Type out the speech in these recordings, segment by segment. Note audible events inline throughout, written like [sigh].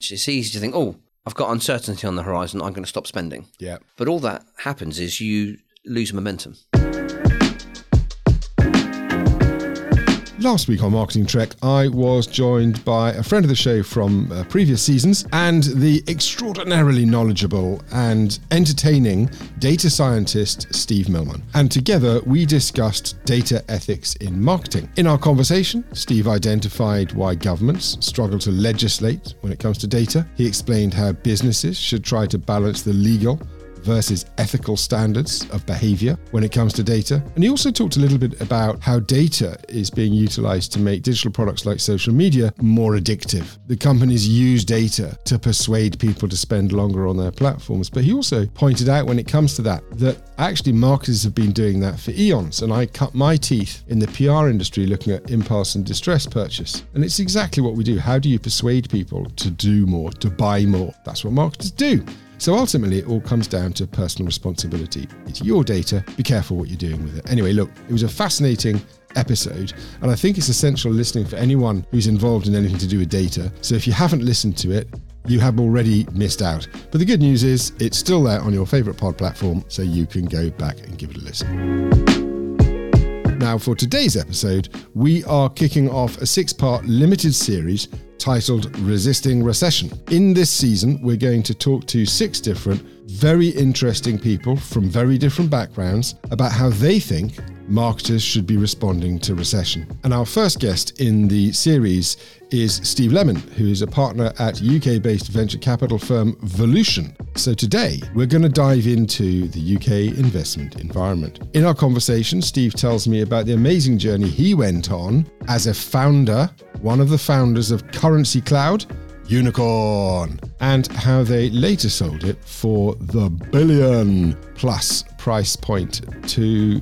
It's easy to think, oh, I've got uncertainty on the horizon, I'm going to stop spending. Yeah. But all that happens is you lose momentum. Last week on Marketing Trek, I was joined by a friend of the show from uh, previous seasons and the extraordinarily knowledgeable and entertaining data scientist Steve Millman. And together we discussed data ethics in marketing. In our conversation, Steve identified why governments struggle to legislate when it comes to data. He explained how businesses should try to balance the legal versus ethical standards of behavior when it comes to data. And he also talked a little bit about how data is being utilized to make digital products like social media more addictive. The companies use data to persuade people to spend longer on their platforms. But he also pointed out when it comes to that, that actually marketers have been doing that for eons. And I cut my teeth in the PR industry looking at impulse and distress purchase. And it's exactly what we do. How do you persuade people to do more, to buy more? That's what marketers do. So ultimately, it all comes down to personal responsibility. It's your data. Be careful what you're doing with it. Anyway, look, it was a fascinating episode, and I think it's essential listening for anyone who's involved in anything to do with data. So if you haven't listened to it, you have already missed out. But the good news is it's still there on your favorite pod platform, so you can go back and give it a listen. Now, for today's episode, we are kicking off a six part limited series titled Resisting Recession. In this season, we're going to talk to six different, very interesting people from very different backgrounds about how they think marketers should be responding to recession. And our first guest in the series is Steve Lemon, who is a partner at UK based venture capital firm Volution. So today, we're going to dive into the UK investment environment. In our conversation, Steve tells me about the amazing journey he went on as a founder, one of the founders of Currencycloud. Unicorn, and how they later sold it for the billion plus price point to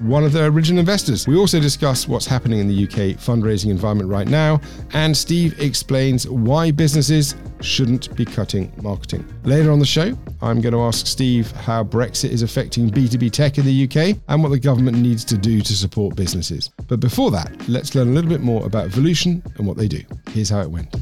one of their original investors. We also discuss what's happening in the UK fundraising environment right now, and Steve explains why businesses shouldn't be cutting marketing. Later on the show, I'm going to ask Steve how Brexit is affecting B2B tech in the UK and what the government needs to do to support businesses. But before that, let's learn a little bit more about Volution and what they do. Here's how it went.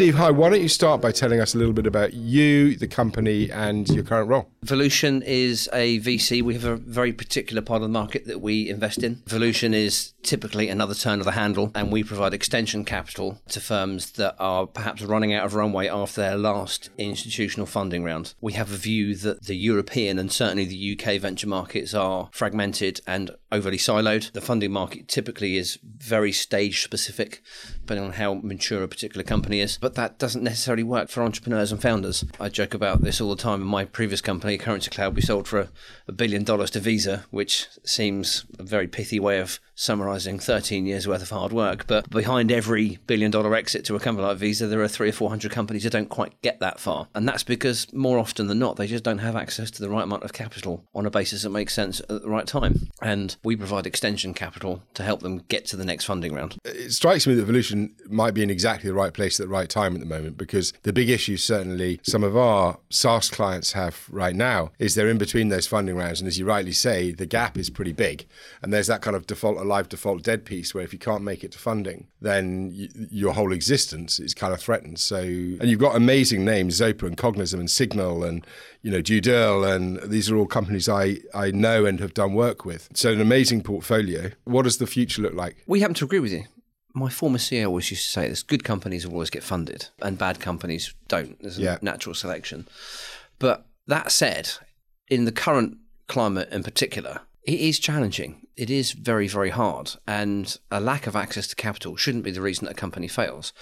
Steve, hi. Why don't you start by telling us a little bit about you, the company, and your current role? Volution is a VC. We have a very particular part of the market that we invest in. Volution is typically another turn of the handle, and we provide extension capital to firms that are perhaps running out of runway after their last institutional funding round. We have a view that the European and certainly the UK venture markets are fragmented and overly siloed. The funding market typically is very stage specific, depending on how mature a particular company is. But that doesn't necessarily work for entrepreneurs and founders. I joke about this all the time. In my previous company, Currencycloud, we sold for a, a billion dollars to Visa, which seems a very pithy way of summarizing 13 years worth of hard work. But behind every billion dollar exit to a company like Visa, there are three or 400 companies that don't quite get that far. And that's because more often than not, they just don't have access to the right amount of capital on a basis that makes sense at the right time. And we provide extension capital to help them get to the next funding round. It strikes me that Volution might be in exactly the right place at the right time at the moment because the big issue, certainly, some of our SaaS clients have right now is they're in between those funding rounds. And as you rightly say, the gap is pretty big. And there's that kind of default alive, default dead piece where if you can't make it to funding, then y- your whole existence is kind of threatened. So, and you've got amazing names, Zopa and Cognism and Signal and, you know, DueDil, and these are all companies I, I know and have done work with. So an amazing portfolio. What does the future look like? We happen to agree with you. My former CEO always used to say this good companies will always get funded and bad companies don't. There's a Yeah. natural selection. But that said, in the current climate in particular, it is challenging. It is very, very hard. And a lack of access to capital shouldn't be the reason that a company fails.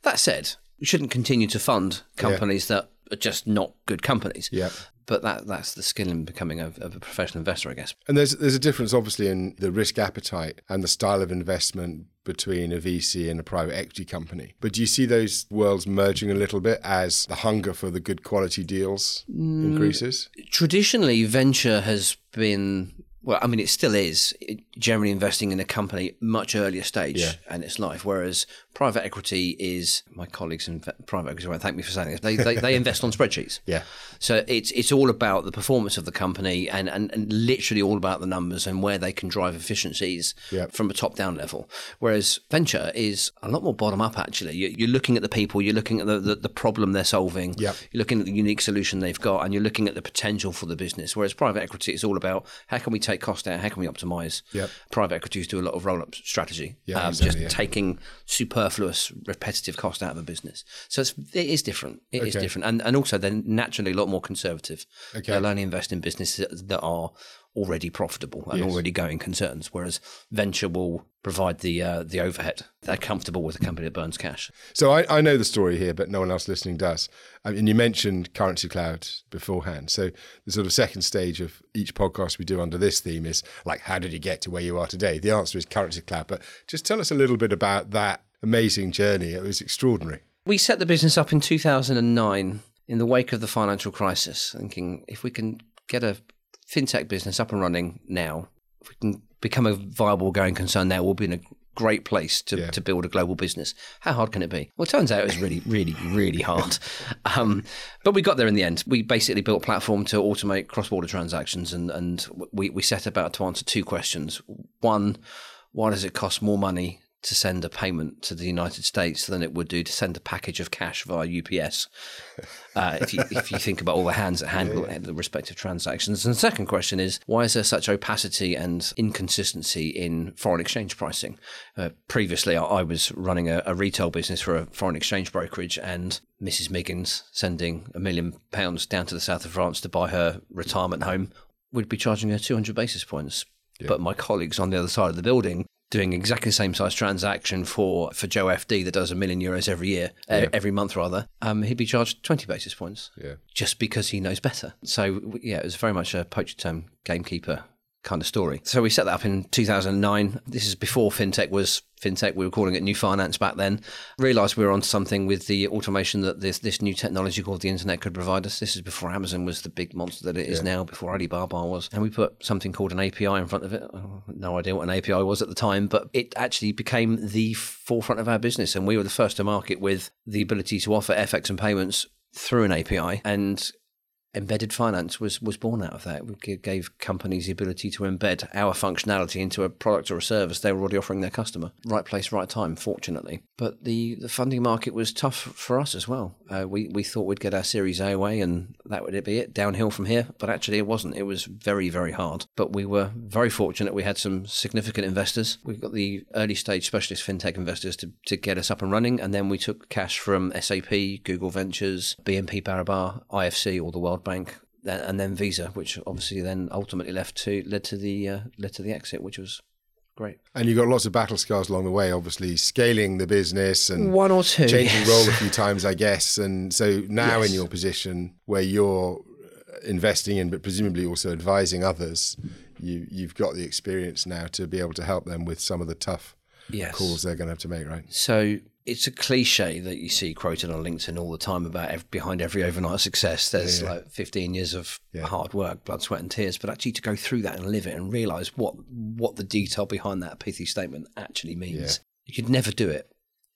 That said, we shouldn't continue to fund companies that are just not good companies. Yeah. But that that's the skill in becoming a, of a professional investor, I guess. And there's there's a difference, obviously, in the risk appetite and the style of investment between a VC and a private equity company. But do you see those worlds merging a little bit as the hunger for the good quality deals mm, increases? traditionally venture has been well i mean it still is generally investing in a company much earlier stage Yeah. in its life, whereas private equity is my colleagues in private equity won't thank me for saying this. They, they, they invest on spreadsheets. [laughs] Yeah. So it's it's all about the performance of the company and, and, and literally all about the numbers and where they can drive efficiencies Yeah. from a top down level. Whereas venture is a lot more bottom up actually. You- You're looking at the people, you're looking at the, the, the problem they're solving, Yeah. you're looking at the unique solution they've got, and you're looking at the potential for the business. Whereas private equity is all about how can we take cost out, how can we optimize. Yep. Private equities do a lot of roll up strategy, Yeah, um, exactly, just yeah. taking superfluous, repetitive cost out of a business. So it's, it is different. It is Okay. different, and and also they're naturally a lot more conservative. Okay. They'll only invest in businesses that- that are already profitable and Yes. already going concerns, whereas venture will provide the uh, the overhead. They're comfortable with a company that burns cash. So I, I know the story here, but no one else listening does. I mean, you mentioned Currencycloud beforehand. So the sort of second stage of each podcast we do under this theme is like, how did you get to where you are today? The answer is Currencycloud. But just tell us a little bit about that amazing journey. It was extraordinary. We set the business up in 2009 in the wake of the financial crisis, thinking if we can get a fintech business up and running now, if we can become a viable going concern now, we'll be in a great place to, Yeah. to build a global business. How hard can it be? Well, it turns out it was really, really, really hard. [laughs] Um, but we got there in the end. We basically built a platform to automate cross border transactions, and, and we, we set about to answer two questions. One, why does it cost more money to send a payment to the United States than it would do to send a package of cash via UPS? [laughs] Uh, if you if you think about all the hands that handle the respective transactions. And the second question is why is there such opacity and inconsistency in foreign exchange pricing? Uh, previously, I, I was running a, a retail business for a foreign exchange brokerage, and Mrs. Miggins sending a million pounds down to the south of France to buy her retirement home would be charging her 200 basis points. But my colleagues on the other side of the building doing exactly the same size transaction for for Joe FD that does a million euros every year, uh, every month rather, um, he'd be charged 20 basis points Yeah. just because he knows better. So yeah, it was very much a poacher term gamekeeper kind of story. So we set that up in 2009. This is before fintech was fintech. We were calling it new finance back then. Realised we were on something with the automation that this this new technology called the internet could provide us. This is before Amazon was the big monster that it is now. Before Alibaba was, and we put something called an API in front of it. Oh, no idea what an API was at the time, but it actually became the forefront of our business, and we were the first to market with the ability to offer FX and payments through an API and embedded finance was was born out of that. We gave companies the ability to embed our functionality into a product or a service they were already offering their customer. Right place, right time, fortunately. But the, the funding market was tough for us as well. Uh, we, we thought we'd get our Series A away and that would be it, downhill from here. But actually, it wasn't. It was very, very hard. But we were very fortunate. We had some significant investors. We got the early stage specialist fintech investors to, to get us up and running. And then we took cash from SAP, Google Ventures, BNP Paribas, IFC, all the World Bank, and then Visa, which obviously then ultimately left to led to the uh, led to the exit, which was great. And you got lots of battle scars along the way, obviously scaling the business and One or two, changing yes. role a few times, I guess. And so now Yes. in your position where you're investing in, but presumably also advising others, you you've got the experience now to be able to help them with some of the tough Yes. calls they're going to have to make, right? So it's a cliche that you see quoted on LinkedIn all the time about ev- behind every overnight success, there's Yeah, yeah. like 15 years of Yeah. hard work, blood, sweat, and tears. But actually, to go through that and live it and realize what what the detail behind that pithy statement actually means, you could never do it.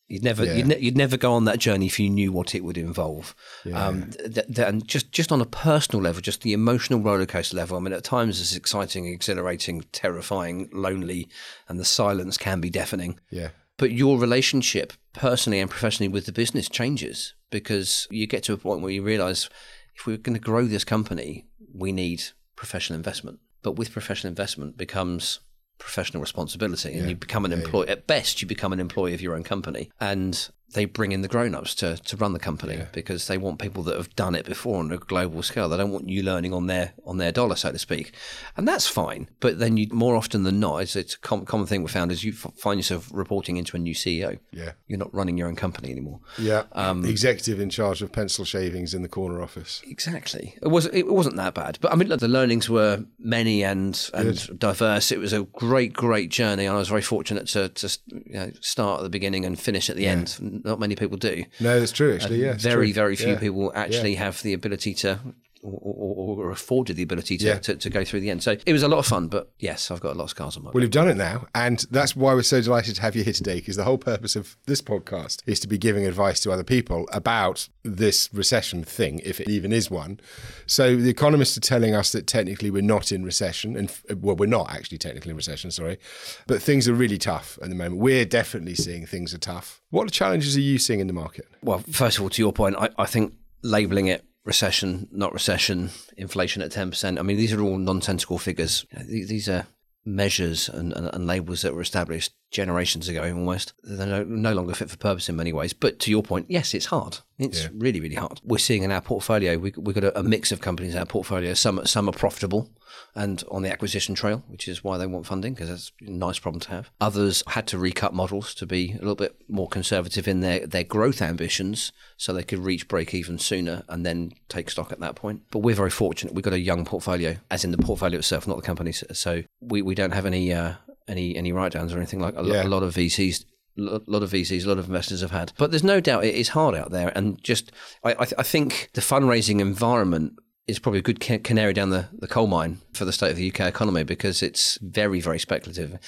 You'd never, Yeah. you'd, ne- you'd never go on that journey if you knew what it would involve. Yeah. Um, th- th- and just, just on a personal level, just the emotional rollercoaster level. I mean, at times it's exciting, exhilarating, terrifying, lonely, and the silence can be deafening Yeah. But your relationship personally and professionally with the business changes because you get to a point where you realize if we're going to grow this company we need professional investment. But with professional investment becomes professional responsibility and Yeah. you become an employee at best you become an employee of your own company. And they bring in the grown-ups to, to run the company because they want people that have done it before on a global scale they don't want you learning on their on their dollar so to speak and that's fine but then you more often than not it's, it's a com- common thing we found is you f- find yourself reporting into a new ceo Yeah. you're not running your own company anymore Yeah. Um, Executive in charge of pencil shavings in the corner office. Exactly. It was. It wasn't that bad, but I mean, look, the learnings were many and and diverse. It was a great, great journey, and I was very fortunate to to you know, start at the beginning and finish at the end. Not many people do. No, that's true, actually. Yeah. very, true. very few Yeah. people actually have the ability to or, or, or afforded the ability to, Yeah. to, to go through the end. So it was a lot of fun, but yes, I've got a lot of scars on my Well, you've done it now, and that's why we're so delighted to have you here today. Because the whole purpose of this podcast is to be giving advice to other people about this recession thing, if it even is one. So the economists are telling us that technically we're not in recession, and well, we're not actually technically in recession, sorry, but things are really tough at the moment. We're definitely seeing things are tough. What challenges are you seeing in the market? Well, first of all, to your point, I, I think labelling it recession, not recession, inflation at 10%, I mean, these are all nonsensical figures. You know, th- These are measures and, and, and labels that were established generations ago almost. They're no, no longer fit for purpose in many ways. But to your point, yes, it's hard. It's Yeah. really, really hard. We're seeing in our portfolio, we, we've got a, a mix of companies in our portfolio. Some, some are profitable and on the acquisition trail, which is why they want funding because that's a nice problem to have. Others had to recut models to be a little bit more conservative in their, their growth ambitions so they could reach break even sooner and then take stock at that point. But we're very fortunate. We've got a young portfolio, as in the portfolio itself, not the companies. So we, we don't have any uh, any any write downs or anything like a, Yeah. a lot of VCs. A lot of VCs, a lot of investors have had, but there's no doubt it is hard out there. And just, I, I, I think the fundraising environment is probably a good canary down the, the coal mine for the state of the UK economy because it's very, very speculative,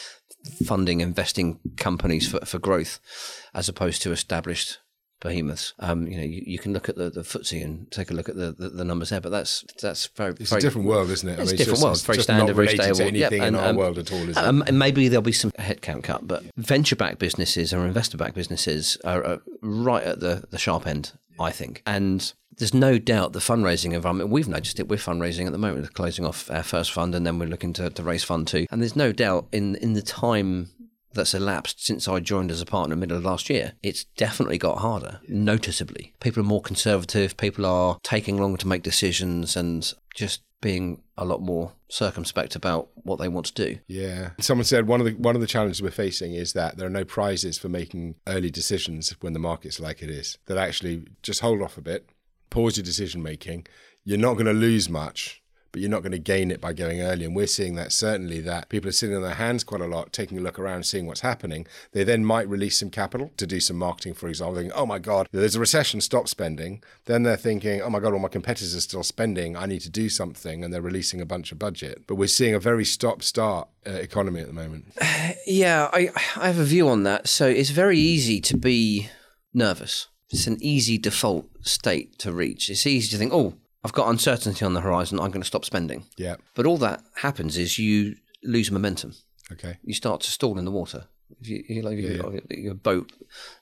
funding, investing companies for, for growth as opposed to established behemoths. Um, you know, you, you can look at the, the FTSE and take a look at the, the, the numbers there, but that's that's very It's very, a different world, isn't it? It's a just- different world, it's very just standard, not very related stable. to Yep, anything in our um, world at all, is it? um, and maybe there'll be some headcount cut, but venture-backed businesses or investor-backed businesses are, are right at the, the sharp end, I think. And there's no doubt the fundraising environment, we've noticed it, we're fundraising at the moment, we're closing off our first fund and then we're looking to, to raise fund two. And there's no doubt in, in the time that's elapsed since I joined as a partner in the middle of last year, it's definitely got harder, noticeably. People are more conservative, people are taking longer to make decisions and just being a lot more circumspect about what they want to do. Yeah. Someone said one of the one of the challenges we're facing is that there are no prizes for making early decisions when the market's like it is. That actually just hold off a bit, pause your decision making. You're not going to lose much, but you're not going to gain it by going early. And we're seeing that certainly that people are sitting on their hands quite a lot, taking a look around, seeing what's happening. They then might release some capital to do some marketing, for example. Thinking, oh my God, there's a recession, stop spending. Then they're thinking, oh my God, all my competitors are still spending. I need to do something. And they're releasing a bunch of budget. But we're seeing a very stop start uh, economy at the moment. [sighs] Yeah, I, I have a view on that. So it's very easy to be nervous. It's an easy default state to reach. It's easy to think, oh, I've got uncertainty on the horizon. I'm going to stop spending. Yeah. But all that happens is you lose momentum. Okay. You start to stall in the water. If you, you if you've got your boat,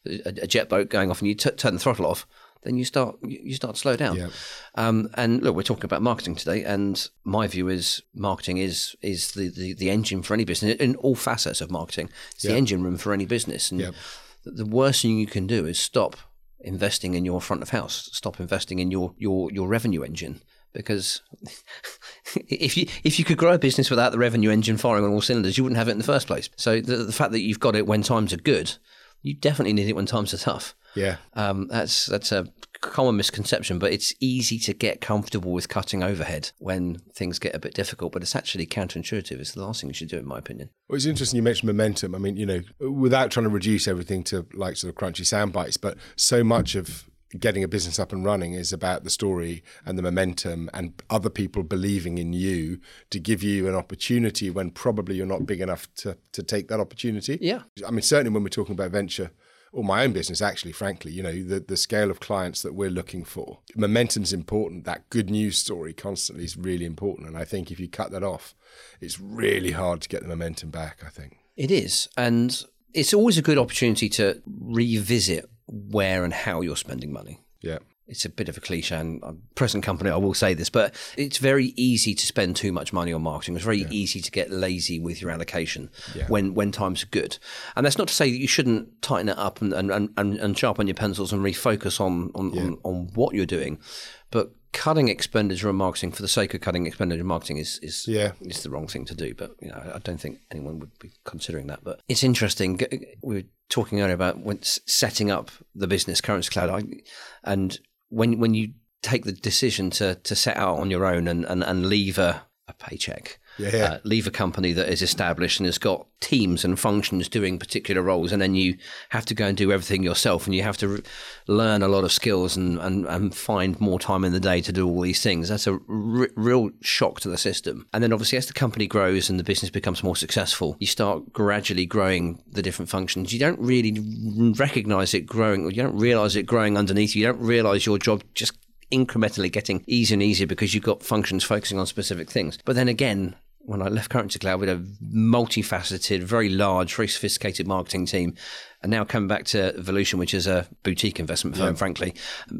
a, jet boat going off, and you t- turn the throttle off, then you start you start to slow down. Yeah. Um, and look, we're talking about marketing today, and my view is marketing is is the, the, the engine for any business in all facets of marketing. It's the engine room for any business, and Yeah. the worst thing you can do is stop investing in your front of house, stop investing in your your your revenue engine. Because [laughs] if you if you could grow a business without the revenue engine firing on all cylinders, you wouldn't have it in the first place. So the, the fact that you've got it when times are good, you definitely need it when times are tough. Yeah. Um, that's that's a common misconception, but it's easy to get comfortable with cutting overhead when things get a bit difficult. But it's actually counterintuitive. It's the last thing you should do, in my opinion. Well, it's interesting you mentioned momentum. I mean, you know, without trying to reduce everything to like sort of crunchy sound bites, but so much of getting a business up and running is about the story and the momentum and other people believing in you to give you an opportunity when probably you're not big enough to, to take that opportunity. Yeah. I mean, certainly when we're talking about venture or my own business, actually, frankly, you know, the, the scale of clients that we're looking for, momentum's important. That good news story constantly is really important. And I think if you cut that off, it's really hard to get the momentum back, I think. It is, and it's always a good opportunity to revisit where and how you're spending money. Yeah. It's a bit of a cliche, and I'm present company, I will say this, but it's very easy to spend too much money on marketing. It's very easy to get lazy with your allocation Yeah. when, when times are good. And that's not to say that you shouldn't tighten it up and, and, and, and sharpen your pencils and refocus on, on, on, on what you're doing. But cutting expenditure on marketing for the sake of cutting expenditure on marketing is, is, Yeah. is the wrong thing to do. But you know, I don't think anyone would be considering that. But it's interesting. We were talking earlier about when setting up the business Currencycloud, I, and when when you take the decision to to set out on your own and and, and leave a, a paycheck Yeah. Uh, leave a company that is established and has got teams and functions doing particular roles, and then you have to go and do everything yourself, and you have to re- learn a lot of skills and, and, and find more time in the day to do all these things. That's a r- real shock to the system. And then obviously, as the company grows and the business becomes more successful, you start gradually growing the different functions. You don't really recognize it growing, you don't realize it growing underneath you. You don't realize your job just incrementally getting easier and easier because you've got functions focusing on specific things. But then again, when I left Currencycloud, had a multifaceted, very large, very sophisticated marketing team. And now coming back to Volution, which is a boutique investment firm, frankly,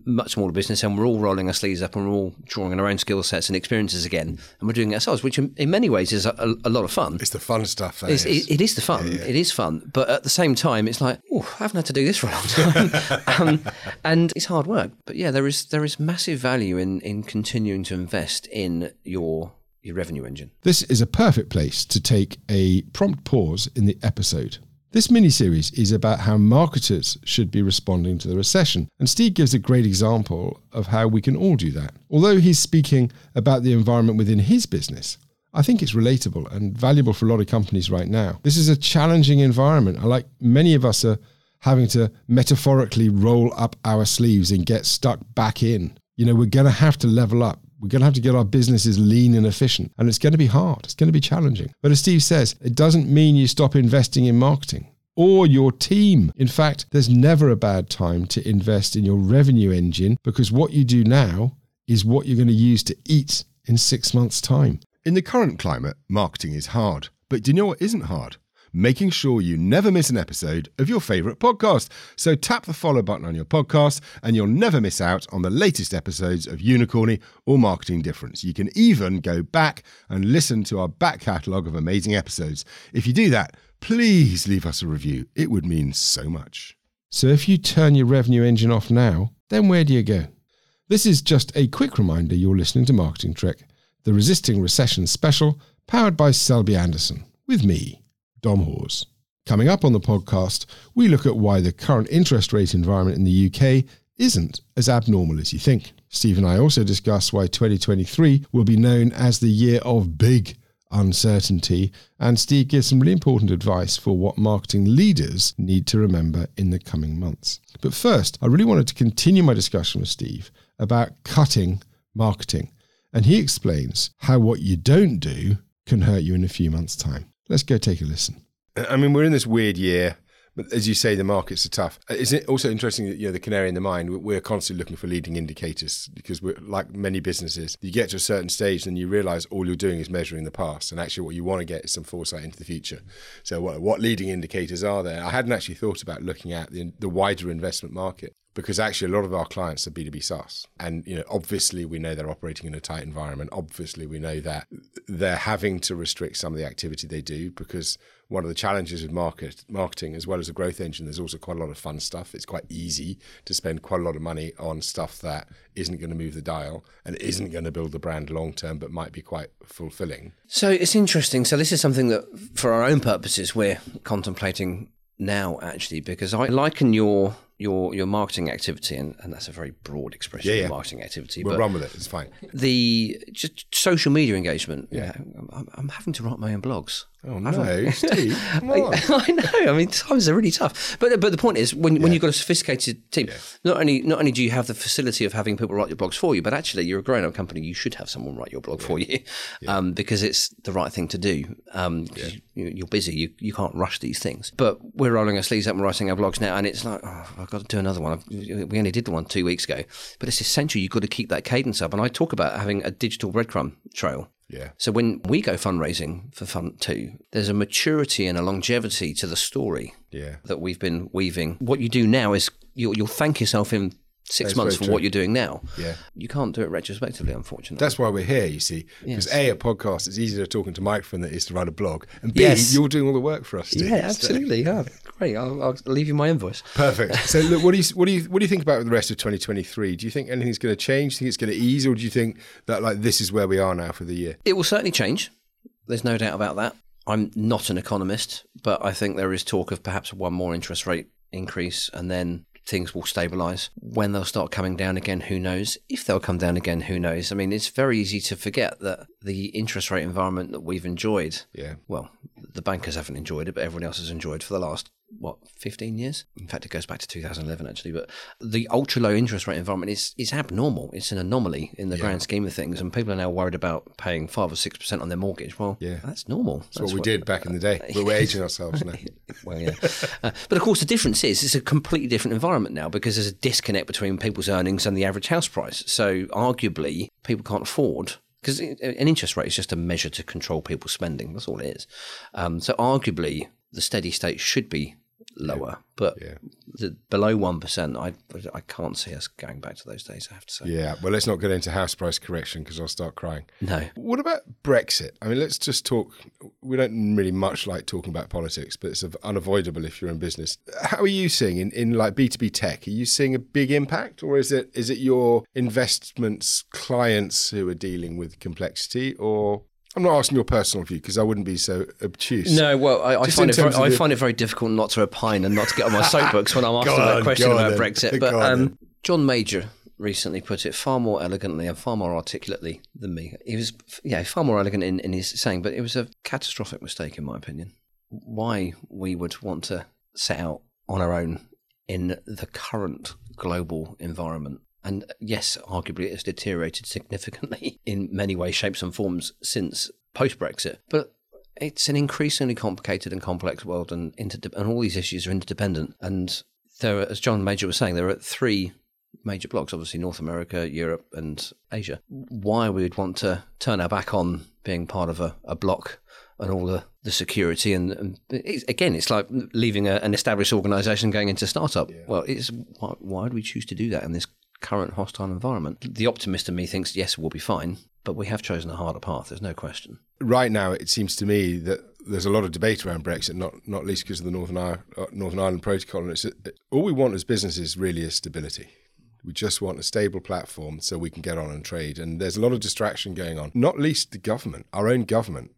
much smaller business, and we're all rolling our sleeves up and we're all drawing on our own skill sets and experiences again, and we're doing it ourselves, which in, in many ways is a, a, lot of fun. It's the fun stuff. It's, is. it, it is the fun. It is fun, but at the same time, it's like, oh, I haven't had to do this for a long time, [laughs] um, and it's hard work. But yeah, there is there is massive value in in continuing to invest in your your revenue engine. This is a perfect place to take a prompt pause in the episode. This mini series is about how marketers should be responding to the recession, and Steve gives a great example of how we can all do that. Although he's speaking about the environment within his business, I think it's relatable and valuable for a lot of companies right now. This is a challenging environment. I like many of us are having to metaphorically roll up our sleeves and get stuck back in. You know, we're going to have to level up. We're going to have to get our businesses lean and efficient. And it's going to be hard. It's going to be challenging. But as Steve says, it doesn't mean you stop investing in marketing or your team. In fact, there's never a bad time to invest in your revenue engine because what you do now is what you're going to use to eat in six months' time. In the current climate, marketing is hard. But do you know what isn't hard? Making sure you never miss an episode of your favourite podcast. So tap the follow button on your podcast and you'll never miss out on the latest episodes of Unicorny or Marketing Difference. You can even go back and listen to our back catalogue of amazing episodes. If you do that, please leave us a review. It would mean so much. So if you turn your revenue engine off now, then where do you go? This is just a quick reminder you're listening to Marketing Trek, the Resisting Recession special, powered by Selbey Anderson, with me, Dom Hawes. Coming up on the podcast, we look at why the current interest rate environment in the UK isn't as abnormal as you think. Steve and I also discuss why 2023 will be known as the year of big uncertainty, and Steve gives some really important advice for what marketing leaders need to remember in the coming months. But first, I really wanted to continue my discussion with Steve about cutting marketing, and he explains how what you don't do can hurt you in a few months' time. Let's go take a listen. Uh, I mean, we're in this weird year, but as you say, the markets are tough. Uh, is it also interesting that you know the canary in the mine? We're constantly looking for leading indicators because we're like many businesses. You get to a certain stage, and you realise all you're doing is measuring the past, and actually, what you want to get is some foresight into the future. So, what, what leading indicators are there? I hadn't actually thought about looking at the, the wider investment market because actually a lot of our clients are B2B SaaS. And you know, obviously we know they're operating in a tight environment. Obviously we know that they're having to restrict some of the activity they do because one of the challenges with market marketing as well as a growth engine, there's also quite a lot of fun stuff. It's quite easy to spend quite a lot of money on stuff that isn't going to move the dial and isn't going to build the brand long term, but might be quite fulfilling. So it's interesting. So this is something that, for our own purposes, we're contemplating now, actually, because I liken your your your marketing activity, and, and that's a very broad expression Yeah, of marketing activity, We'll but run with it. It's fine. the just social media engagement. Yeah, I'm, I'm having to write my own blogs. Oh no, [laughs] Steve, come on. I know. I mean, times are really tough. But but the point is, when when you've got a sophisticated team, not only not only do you have the facility of having people write your blogs for you, but actually you're a grown up company. You should have someone write your blog for you, um, because it's the right thing to do. Um, you, you're busy. You you can't rush these things. But we're rolling our sleeves up and writing our blogs now, and it's like oh, I've got to do another one. I've, we only did the one two weeks ago, but it's essential. You've got to keep that cadence up. And I talk about having a digital breadcrumb trail. Yeah. So when we go fundraising for Fund Two, there's a maturity and a longevity to the story Yeah. that we've been weaving. What you do now is you'll, you'll thank yourself in six That's months for true. what you're doing now. Yeah. You can't do it retrospectively, unfortunately. That's why we're here, you see. Because Yes. A, a podcast it's easier to talk into a microphone than it is to write a blog. And B, Yes. you're doing all the work for us. Steve. yeah, absolutely. Yeah, great. I'll, I'll leave you my invoice. Perfect. So, look, what do you what do you what do you think about the rest of 2023? Do you think anything's going to change? Do you think it's going to ease, or do you think that like this is where we are now for the year? It will certainly change. There's no doubt about that. I'm not an economist, but I think there is talk of perhaps one more interest rate increase and then things will stabilize. When they'll start coming down again, who knows? If they'll come down again, who knows? I mean, it's very easy to forget that the interest rate environment that we've enjoyed, Yeah. well, the bankers haven't enjoyed it, but everyone else has enjoyed for the last what 15 years in fact it goes back to 2011 actually but the ultra low interest rate environment is is abnormal it's an anomaly in the grand scheme of things and people are now worried about paying 5 or 6% on their mortgage well Yeah. that's normal That's what we did back in the day. [laughs] But we're aging ourselves now. [laughs] well, yeah. Uh, but of course, the difference is it's a completely different environment now because there's a disconnect between people's earnings and the average house price. So, arguably, people can't afford. Because an interest rate is just a measure to control people's spending. That's all it is. Um, so, arguably, the steady state should be lower, but Yeah. the, below one percent, I I can't see us going back to those days. I have to say, Yeah. Well, let's not get into house price correction because I'll start crying. no. What about Brexit? I mean, let's just talk. We don't really much like talking about politics, but it's unavoidable if you're in business. How are you seeing in, in like B2B tech? Are you seeing a big impact or is it is it your investments clients who are dealing with complexity or I'm not asking your personal view because I wouldn't be so obtuse. No, well, I, I find it very, I the- find it very difficult not to opine and not to get on my [laughs] soapbox when I'm asked that question about then. Brexit. But um. John Major recently put it far more elegantly and far more articulately than me. He was, yeah, far more elegant in, in his saying, but it was a catastrophic mistake in my opinion. Why we would want to set out on our own in the current global environment. And uh, yes, arguably it has deteriorated significantly [laughs] in many ways, shapes, and forms since post Brexit. But it's an increasingly complicated and complex world, and, interde- and all these issues are interdependent. And there, are, as John Major was saying, there are three major blocks obviously, North America, Europe, and Asia. Why we would want to turn our back on being part of a, a block and all the, the security and, and it's, again it's like leaving a, an established organization going into startup well it's why, why would we choose to do that in this current hostile environment the optimist in me thinks yes we'll be fine but we have chosen a harder path there's no question right now it seems to me that there's a lot of debate around Brexit, not not least because of the Northern Ireland, uh, Northern Ireland Protocol, and it's all we want as businesses really is stability. We just want a stable platform so we can get on and trade. And there's a lot of distraction going on, not least the government, our own government.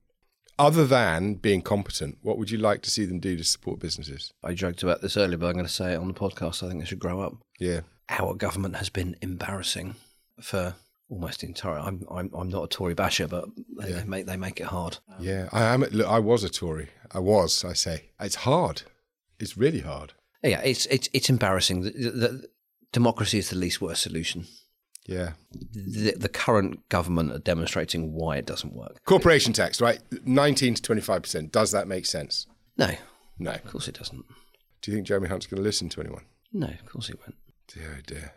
Other than being competent, what would you like to see them do to support businesses? i joked about this earlier but i'm going to say it on the podcast i think they should grow up Yeah, our government has been embarrassing for almost the entire I'm, I'm I'm not a Tory basher but they, they make they make it hard um, yeah. I am. Look, I was a Tory. I was. I say it's hard. It's really hard. Yeah, it's it's it's embarrassing. The, the, the democracy is the least worst solution. Yeah. The, the current government are demonstrating why it doesn't work. Corporation tax, right? 19 to 25%. Does that make sense? No, No. of course it doesn't. Do you think Jeremy Hunt's going to listen to anyone? No, of course he won't. Dear, oh dear.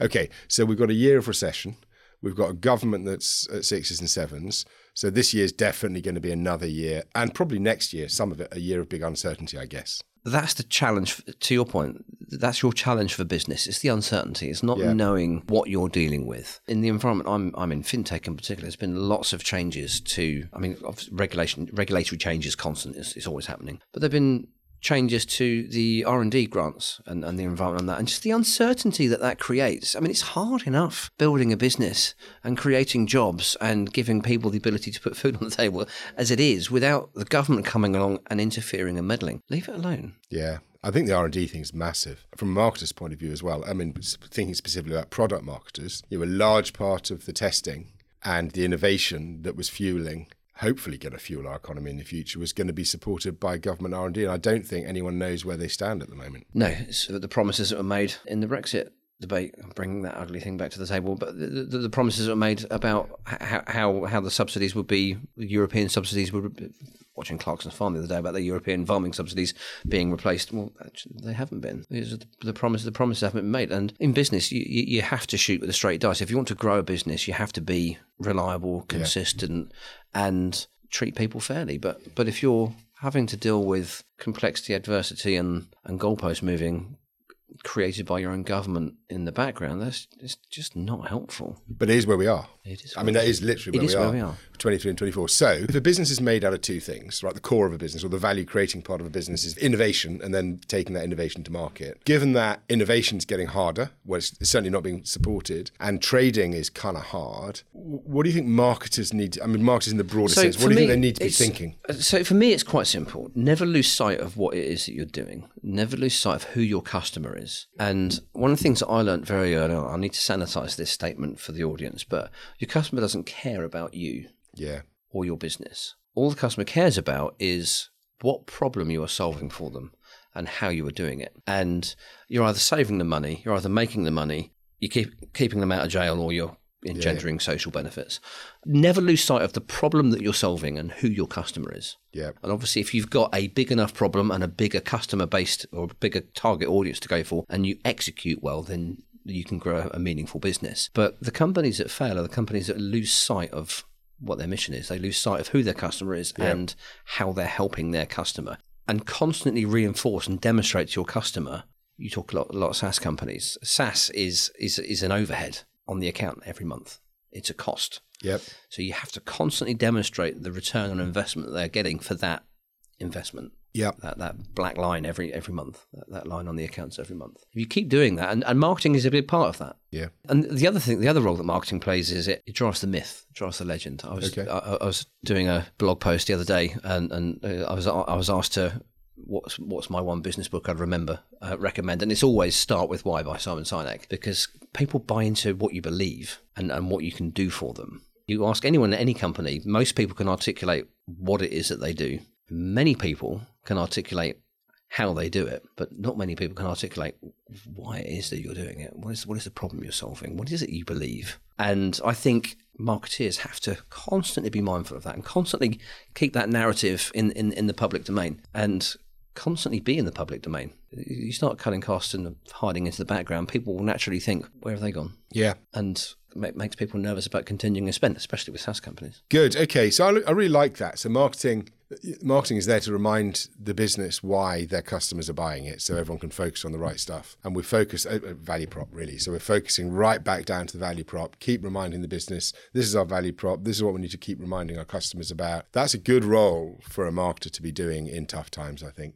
Okay, so we've got a year of recession. We've got a government that's at sixes and sevens. So this year's definitely going to be another year, and probably next year, some of it, a year of big uncertainty, I guess. That's the challenge. To your point, that's your challenge for business. It's the uncertainty. It's not Yeah. knowing what you're dealing with in the environment. I'm I'm in fintech in particular. There's been lots of changes to. I mean, regulation, regulatory change is constant. It's, it's always happening. But there've been changes to the R and D grants and, and the environment and that, and just the uncertainty that that creates. I mean, it's hard enough building a business and creating jobs and giving people the ability to put food on the table as it is, without the government coming along and interfering and meddling. Leave it alone. Yeah, I think the R and D thing is massive from a marketer's point of view as well. I mean, thinking specifically about product marketers, you know, a large part of the testing and the innovation that was fueling, hopefully, going to fuel our economy in the future, was going to be supported by government R and I don't think anyone knows where they stand at the moment. No, it's uh, the promises that were made in the Brexit debate, bringing that ugly thing back to the table, but the, the, the promises that were made about how, how how the subsidies would be, European subsidies would. Watching Clarkson's Farm the other day about the European farming subsidies being replaced. Well, actually, they haven't been. The, the promises. The promises haven't been made. And in business, you, you have to shoot with a straight dice. If you want to grow a business, you have to be reliable, consistent, and treat people fairly. But but if you're having to deal with complexity, adversity, and and goalpost moving created by your own government in the background, that's it's just not helpful. But it is where we are. It is I mean, that is literally It where, is we, where are, we are. 23 and 24. So, if a business is made out of two things, right, the core of a business or the value creating part of a business is innovation and then taking that innovation to market. Given that innovation is getting harder, well, it's certainly not being supported, and trading is kind of hard, what do you think marketers need? To, I mean, marketers in the broader sense, what do you me, think they need to be thinking? Uh, so for me, it's quite simple. Never lose sight of what it is that you're doing. never lose sight of who your customer is. And one of the things that I learned very early on, I need to sanitize this statement for the audience, but your customer doesn't care about you Yeah. or your business. All the customer cares about is what problem you are solving for them and how you are doing it. And you're either saving them money, you're either making them money, you keep keeping them out of jail, or you're engendering social benefits. Never lose sight of the problem that you're solving and who your customer is. Yeah. And obviously, if you've got a big enough problem and a bigger customer based or bigger target audience to go for, and you execute well, then you can grow a meaningful business. But the companies that fail are the companies that lose sight of what their mission is. They lose sight of who their customer is and how they're helping their customer, and constantly reinforce and demonstrate to your customer. You talk a lot, a lot of SaaS companies. SaaS is is is an overhead on the account every month. It's a cost. Yep. So you have to constantly demonstrate the return on investment that they're getting for that investment. Yep. That that black line every every month. That, that line on the accounts every month. If you keep doing that, and, and marketing is a big part of that. Yeah. And the other thing, the other role that marketing plays is it, it drives the myth, drives the legend. I was Okay. I, I was doing a blog post the other day, and and uh, I was I was asked to what's what's my one business book I'd remember uh, recommend, and it's always Start with Why by Simon Sinek because people buy into what you believe and and what you can do for them. You ask anyone at any company, most people can articulate what it is that they do. Many people can articulate how they do it, but not many people can articulate why it is that you're doing it. What is what is the problem you're solving? What is it you believe? And I think marketeers have to constantly be mindful of that and constantly keep that narrative in, in, in the public domain and constantly be in the public domain. You start cutting costs and hiding into the background, people will naturally think, where have they gone? Yeah. And it makes people nervous about continuing to spend, especially with SaaS companies. Good. Okay. So I, I really like that. So marketing, marketing is there to remind the business why their customers are buying it, so everyone can focus on the right stuff. And we focus uh, uh, value prop really. So we're focusing right back down to the value prop. Keep reminding the business this is our value prop. This is what we need to keep reminding our customers about. That's a good role for a marketer to be doing in tough times. I think.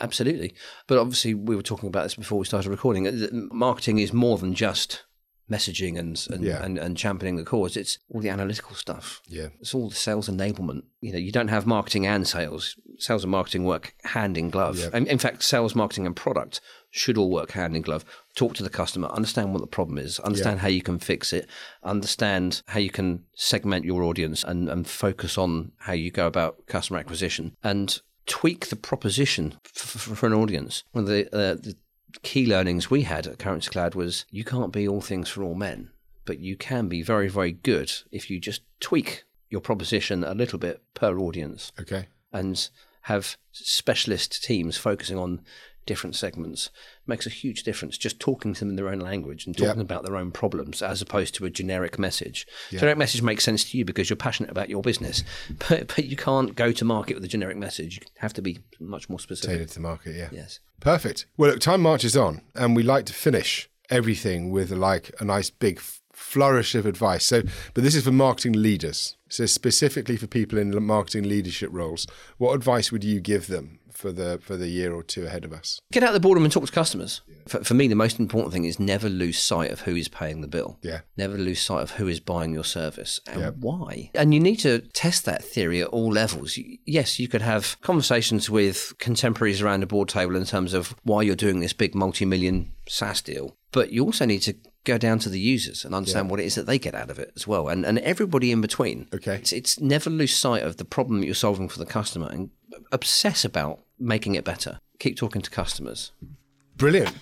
Absolutely. But obviously, we were talking about this before we started recording. Uh, Marketing is more than just messaging and and, Yeah. and and championing the cause. It's all the analytical stuff. Yeah. It's all the sales enablement. You know, you don't have marketing and sales. Sales and marketing work hand in glove. Yeah. And in fact, sales, marketing, and product should all work hand in glove. Talk to the customer, understand what the problem is, understand how you can fix it, understand how you can segment your audience and, and focus on how you go about customer acquisition and tweak the proposition f- f- for an audience. One of the, uh, the key learnings we had at Currencycloud was you can't be all things for all men, but you can be very, very good if you just tweak your proposition a little bit per audience Okay. and have specialist teams focusing on different segments makes a huge difference. Just talking to them in their own language and talking Yeah. about their own problems as opposed to a generic message. Generic message makes sense to you because you're passionate about your business, [laughs] but but you can't go to market with a generic message. You have to be much more specific. Tailored to the market. Yeah. Yes. Perfect. Well, look, time marches on, and we like to finish everything with like a nice big flourish of advice. So, but this is for marketing leaders. So, specifically for people in marketing leadership roles, what advice would you give them for the for the year or two ahead of us? Get out of the boardroom and talk to customers. For, for me, the most important thing is never lose sight of who is paying the bill. Yeah. Never lose sight of who is buying your service and Yep. why. And you need to test that theory at all levels. Yes, you could have conversations with contemporaries around the board table in terms of why you're doing this big multi million SaaS deal. But you also need to go down to the users and understand what it is that they get out of it as well. And, and everybody in between. Okay. It's, it's never lose sight of the problem that you're solving for the customer and obsess about making it better. Keep talking to customers. Brilliant.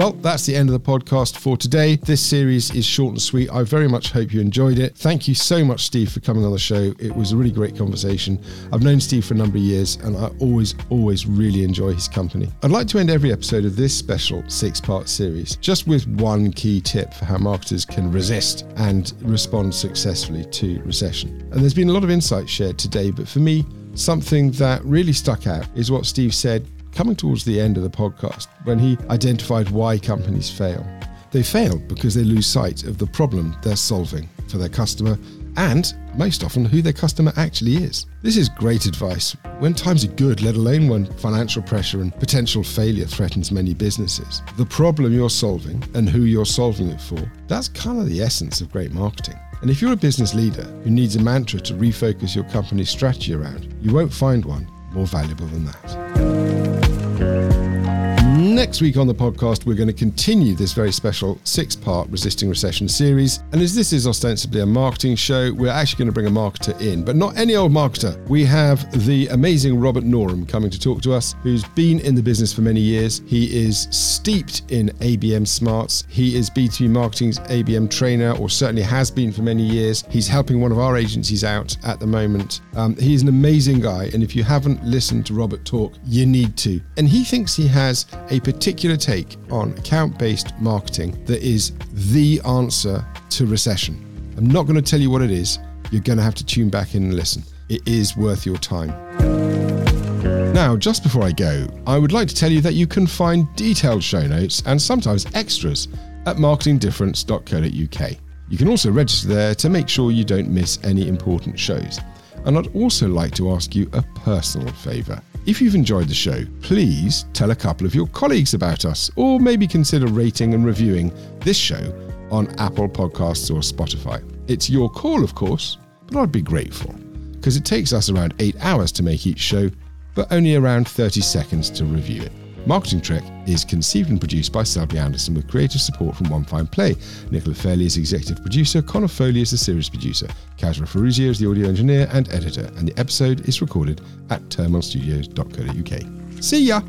Well, that's the end of the podcast for today. This series is short and sweet. I very much hope you enjoyed it. Thank you so much, Steve, for coming on the show. It was a really great conversation. I've known Steve for a number of years and I always, always really enjoy his company. I'd like to end every episode of this special six part series just with one key tip for how marketers can resist and respond successfully to recession. And there's been a lot of insight shared today, but for me, something that really stuck out is what Steve said coming towards the end of the podcast when he identified why companies fail. They fail because they lose sight of the problem they're solving for their customer and, most often, who their customer actually is. This is great advice when times are good, let alone when financial pressure and potential failure threatens many businesses. The problem you're solving and who you're solving it for, that's kind of the essence of great marketing. And if you're a business leader who needs a mantra to refocus your company's strategy around, you won't find one more valuable than that. Next week on the podcast, we're going to continue this very special six part Resisting Recession series. And as this is ostensibly a marketing show, we're actually going to bring a marketer in, but not any old marketer. We have the amazing Robert Norum coming to talk to us, who's been in the business for many years. He is steeped in ABM smarts. He is B2B Marketing's ABM trainer, or certainly has been for many years. He's helping one of our agencies out at the moment. Um, he's an amazing guy. And if you haven't listened to Robert talk, you need to. And he thinks he has a particular take on account based marketing that is the answer to recession. I'm not going to tell you what it is. You're going to have to tune back in and listen. It is worth your time. Now, just before I go, I would like to tell you that you can find detailed show notes and sometimes extras at marketingdifference.co.uk. You can also register there to make sure you don't miss any important shows. And I'd also like to ask you a personal favour. If you've enjoyed the show, please tell a couple of your colleagues about us, or maybe consider rating and reviewing this show on Apple Podcasts or Spotify. It's your call, of course, but I'd be grateful because it takes us around eight hours to make each show, but only around 30 seconds to review it. Marketing Trek is conceived and produced by Selbey Anderson with creative support from One Fine Play. Nicola Fairley is executive producer, Connor Foley is the series producer, Kazra Ferruzio is the audio engineer and editor, and the episode is recorded at turmoilstudios.co.uk. See ya!